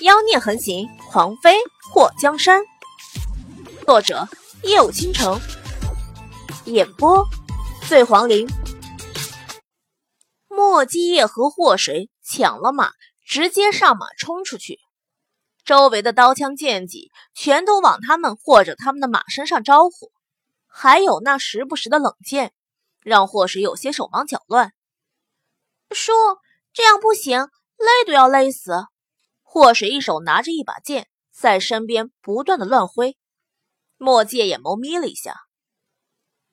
妖孽横行，狂妃祸江山。作者：夜舞倾城，演播：醉黄林。莫基叶和祸水抢了马，直接上马冲出去，周围的刀枪剑戟全都往他们或者他们的马身上招呼，还有那时不时的冷箭，让祸水有些手忙脚乱。叔，这样不行，累都要累死。祸水一手拿着一把剑，在身边不断的乱挥。墨界眼眸眯了一下，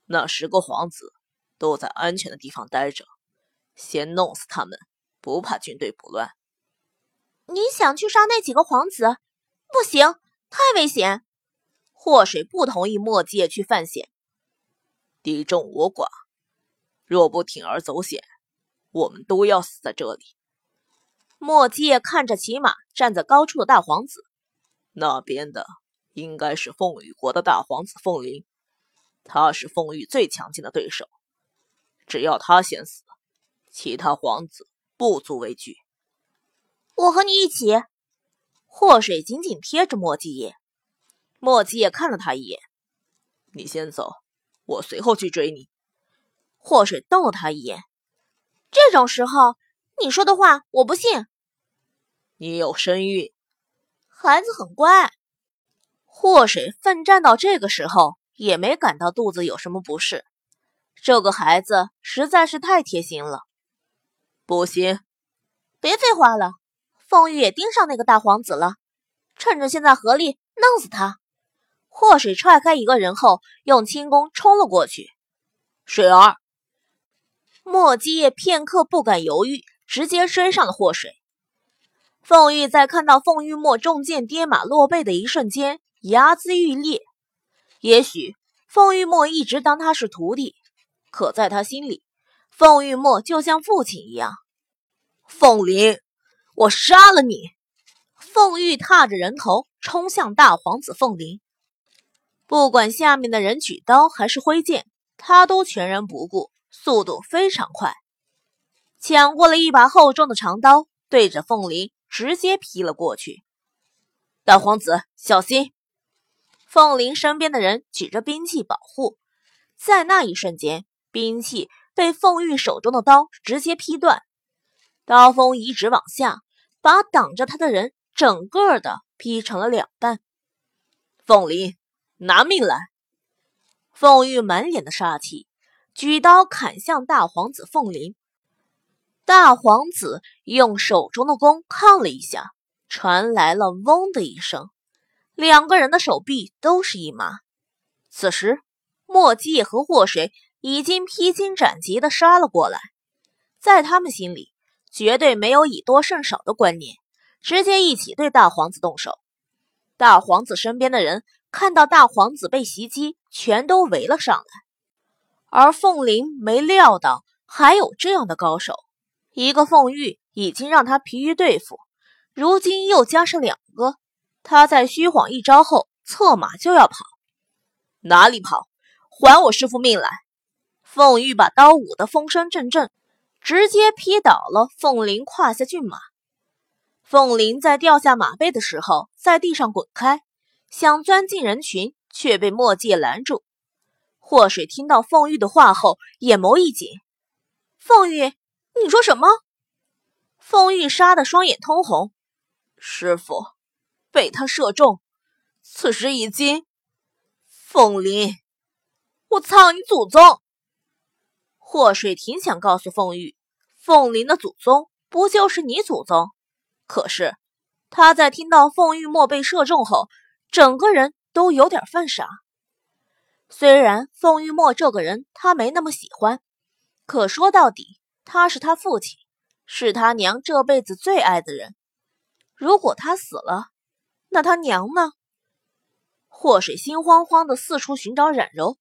那十个皇子都在安全的地方待着，先弄死他们，不怕军队不乱。你想去杀那几个皇子？不行，太危险。祸水不同意墨界去犯险，敌众我寡，若不铤而走险，我们都要死在这里。墨界看着骑马站在高处的大皇子，那边的应该是凤羽国的大皇子凤麟，他是凤羽最强劲的对手，只要他先死，其他皇子不足为惧。我和你一起。祸水紧紧贴着墨迹叶，墨迹叶看了他一眼：“你先走，我随后去追你。”祸水瞪了他一眼：“这种时候。”你说的话我不信。你有身孕，孩子很乖。祸水奋战到这个时候，也没感到肚子有什么不适。这个孩子实在是太贴心了。不行，别废话了。凤玉也盯上那个大皇子了，趁着现在合力弄死他。祸水踹开一个人后，用轻功冲了过去。水儿，莫基叶片刻不敢犹豫。直接追上了祸水。凤玉在看到凤玉墨中箭跌马落背的一瞬间，牙眦欲裂。也许凤玉墨一直当他是徒弟，可在他心里，凤玉墨就像父亲一样。凤麟，我杀了你！凤玉踏着人头冲向大皇子凤麟，不管下面的人举刀还是挥剑，他都全然不顾，速度非常快。抢过了一把厚重的长刀，对着凤麟直接劈了过去。大皇子，小心！凤麟身边的人举着兵器保护，在那一瞬间，兵器被凤玉手中的刀直接劈断，刀锋一直往下，把挡着他的人整个的劈成了两半。凤麟，拿命来！凤玉满脸的杀气，举刀砍向大皇子凤麟。大皇子用手中的弓抗了一下，传来了“嗡”的一声，两个人的手臂都是一麻。此时，墨迹和祸水已经披荆斩棘的杀了过来，在他们心里，绝对没有以多胜少的观念，直接一起对大皇子动手。大皇子身边的人看到大皇子被袭击，全都围了上来，而凤麟没料到还有这样的高手。一个凤玉已经让他疲于对付，如今又加上两个，他在虚晃一招后，策马就要跑。哪里跑？还我师父命来！凤玉把刀舞得风声阵阵，直接劈倒了凤麟胯下骏马。凤麟在掉下马背的时候，在地上滚开，想钻进人群，却被墨界拦住。祸水听到凤玉的话后，眼眸一紧，凤玉。你说什么？凤玉杀得双眼通红，师傅被他射中，此时已经……凤林，我操你祖宗！霍水挺想告诉凤玉，凤麟的祖宗不就是你祖宗？可是他在听到凤玉墨被射中后，整个人都有点犯傻。虽然凤玉墨这个人他没那么喜欢，可说到底。他是他父亲，是他娘这辈子最爱的人。如果他死了，那他娘呢？祸水心慌慌的四处寻找冉柔，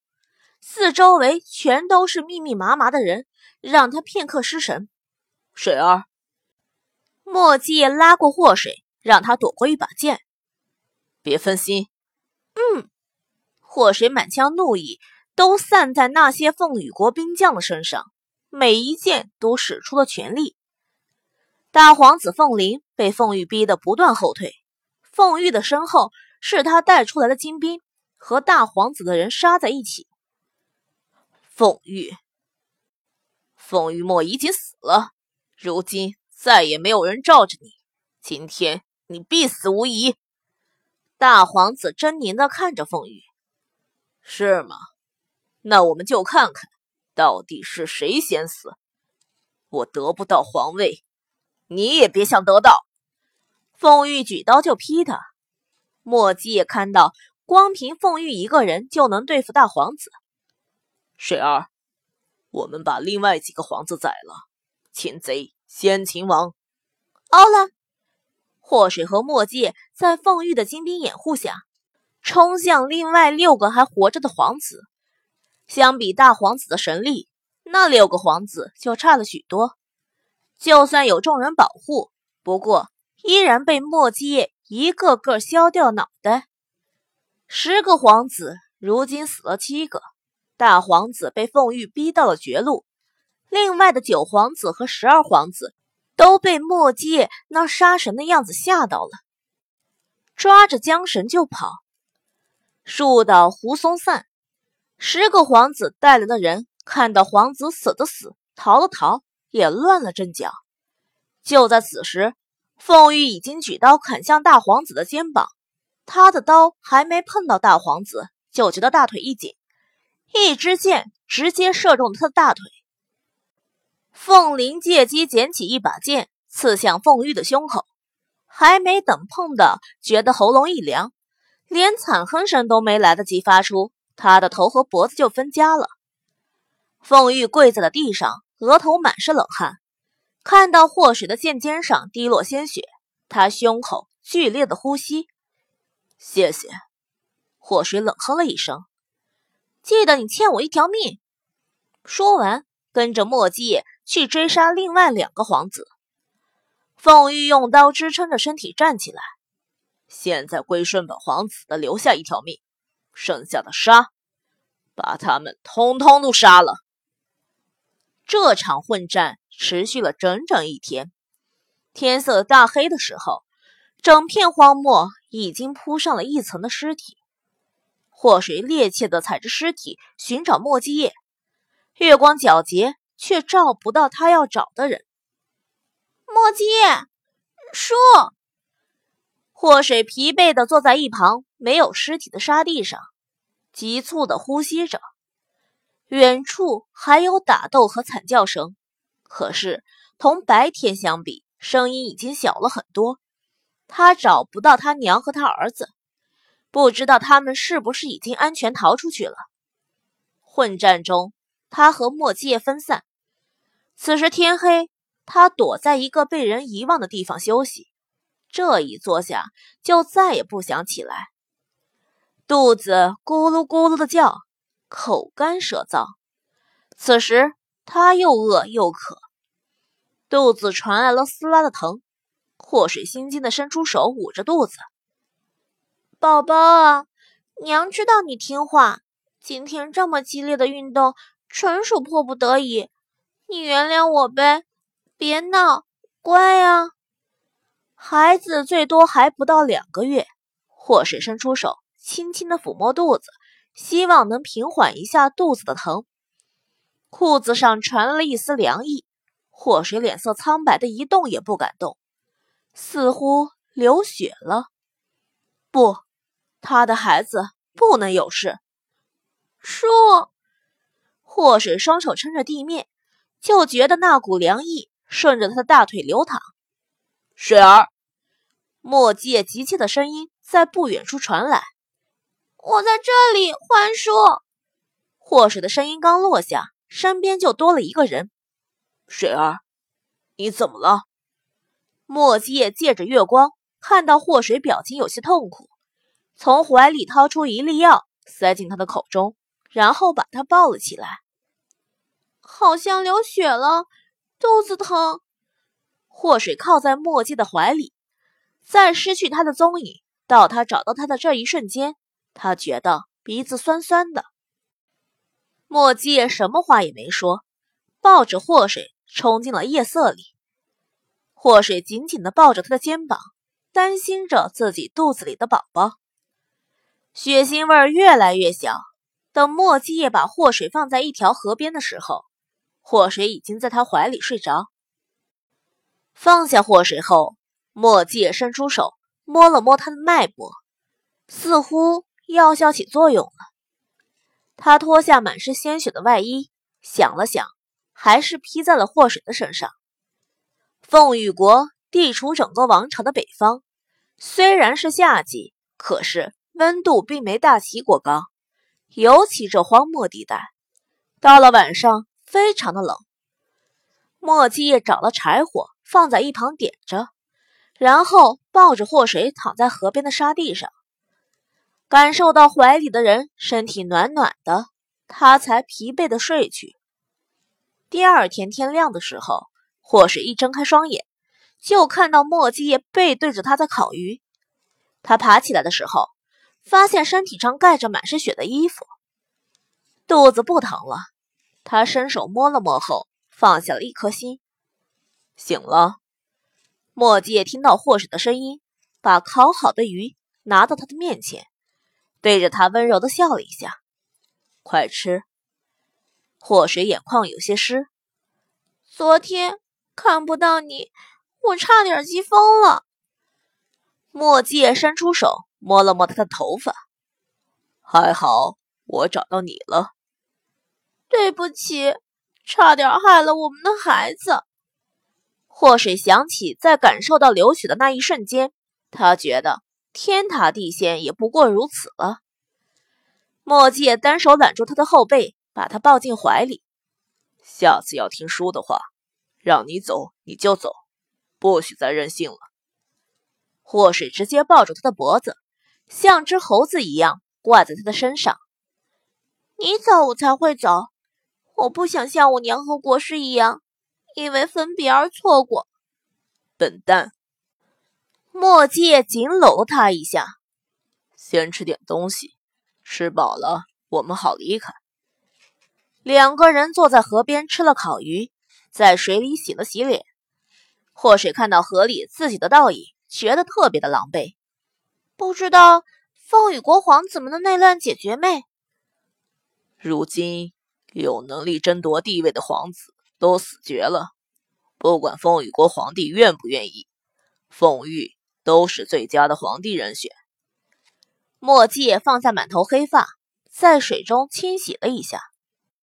四周围全都是密密麻麻的人，让他片刻失神。水儿，墨迹拉过祸水，让他躲过一把剑。别分心。嗯，祸水满腔怒意都散在那些凤羽国兵将的身上。每一剑都使出了全力，大皇子凤林被凤玉逼得不断后退，凤玉的身后是他带出来的精兵，和大皇子的人杀在一起。凤玉，凤玉墨已经死了，如今再也没有人罩着你，今天你必死无疑。大皇子狰狞的看着凤玉，是吗？那我们就看看，到底是谁先死。我得不到皇位。你也别想得到！凤玉举刀就劈他。莫姬也看到，光凭凤玉一个人就能对付大皇子。水儿，我们把另外几个皇子宰了，擒贼先擒王。好了，祸水和墨迹在凤玉的精兵掩护下，冲向另外六个还活着的皇子。相比大皇子的神力，那六个皇子就差了许多。就算有众人保护，不过依然被墨迹叶一个个削掉脑袋。十个皇子如今死了七个，大皇子被凤玉逼到了绝路，另外的九皇子和十二皇子都被墨迹叶那杀神的样子吓到了，抓着缰绳就跑。树倒猢狲散，十个皇子带来的人看到皇子死的死，逃的逃。也乱了阵脚。就在此时，凤玉已经举刀砍向大皇子的肩膀，他的刀还没碰到大皇子，就觉得大腿一紧，一支箭直接射中了他的大腿。凤林借机捡起一把剑，刺向凤玉的胸口，还没等碰到，觉得喉咙一凉，连惨哼声都没来得及发出，他的头和脖子就分家了。凤玉跪在了地上。额头满是冷汗，看到祸水的剑尖上滴落鲜血，他胸口剧烈的呼吸。谢谢，祸水冷哼了一声。记得你欠我一条命。说完，跟着墨迹去追杀另外两个皇子。凤玉用刀支撑着身体站起来。现在归顺本皇子的留下一条命，剩下的杀，把他们通通都杀了。这场混战持续了整整一天，天色大黑的时候，整片荒漠已经铺上了一层的尸体。祸水趔趄地踩着尸体寻找墨迹叶，月光皎洁，却照不到他要找的人。墨迹叶，叔！祸水疲惫地坐在一旁没有尸体的沙地上，急促地呼吸着。远处还有打斗和惨叫声，可是同白天相比，声音已经小了很多。他找不到他娘和他儿子，不知道他们是不是已经安全逃出去了。混战中，他和墨迹叶分散。此时天黑，他躲在一个被人遗忘的地方休息。这一坐下，就再也不想起来，肚子咕噜咕噜的叫。口干舌燥，此时他又饿又渴，肚子传来了撕拉的疼。祸水心惊的伸出手捂着肚子：“宝宝啊，娘知道你听话，今天这么激烈的运动纯属迫不得已，你原谅我呗，别闹，乖啊。”孩子最多还不到两个月，祸水伸出手，轻轻的抚摸肚子。希望能平缓一下肚子的疼，裤子上传来了一丝凉意。祸水脸色苍白的一动也不敢动，似乎流血了。不，他的孩子不能有事。叔，祸水双手撑着地面，就觉得那股凉意顺着他的大腿流淌。水儿，墨迹急切的声音在不远处传来。我在这里，欢叔。祸水的声音刚落下，身边就多了一个人。水儿，你怎么了？墨迹叶借着月光看到祸水表情有些痛苦，从怀里掏出一粒药，塞进他的口中，然后把他抱了起来。好像流血了，肚子疼。祸水靠在墨迹的怀里，在失去他的踪影到他找到他的这一瞬间。他觉得鼻子酸酸的，墨迹什么话也没说，抱着祸水冲进了夜色里。祸水紧紧地抱着他的肩膀，担心着自己肚子里的宝宝。血腥味越来越小。等莫继业把祸水放在一条河边的时候，祸水已经在他怀里睡着。放下祸水后，莫继业伸出手摸了摸他的脉搏，似乎药效起作用了。他脱下满是鲜血的外衣，想了想，还是披在了祸水的身上。凤羽国地处整个王朝的北方，虽然是夏季，可是温度并没大齐国高。尤其这荒漠地带，到了晚上非常的冷。莫继业找了柴火放在一旁点着，然后抱着祸水躺在河边的沙地上，感受到怀里的人身体暖暖的，他才疲惫的睡去。第二天天亮的时候，祸水一睁开双眼，就看到莫继业背对着他在烤鱼。他爬起来的时候。发现身体上盖着满是血的衣服，肚子不疼了。他伸手摸了摸后，放下了一颗心。醒了。莫迹也听到祸水的声音，把烤好的鱼拿到他的面前，对着他温柔的笑了一下：“快吃。”祸水眼眶有些湿。昨天看不到你，我差点急疯了。墨迹也伸出手。摸了摸他的头发，还好我找到你了。对不起，差点害了我们的孩子。祸水想起在感受到流血的那一瞬间，他觉得天塌地陷也不过如此了。莫界单手揽住他的后背，把他抱进怀里。下次要听叔的话，让你走你就走，不许再任性了。祸水直接抱住他的脖子。像只猴子一样挂在他的身上。你走，我才会走。我不想像我娘和国师一样，因为分别而错过。笨蛋！墨界紧搂了他一下。先吃点东西，吃饱了我们好离开。两个人坐在河边吃了烤鱼，在水里洗了洗脸。祸水看到河里自己的倒影，觉得特别的狼狈。不知道风雨国皇子们的内乱解决没？如今有能力争夺地位的皇子都死绝了，不管风雨国皇帝愿不愿意，凤玉都是最佳的皇帝人选。墨迹放下满头黑发，在水中清洗了一下。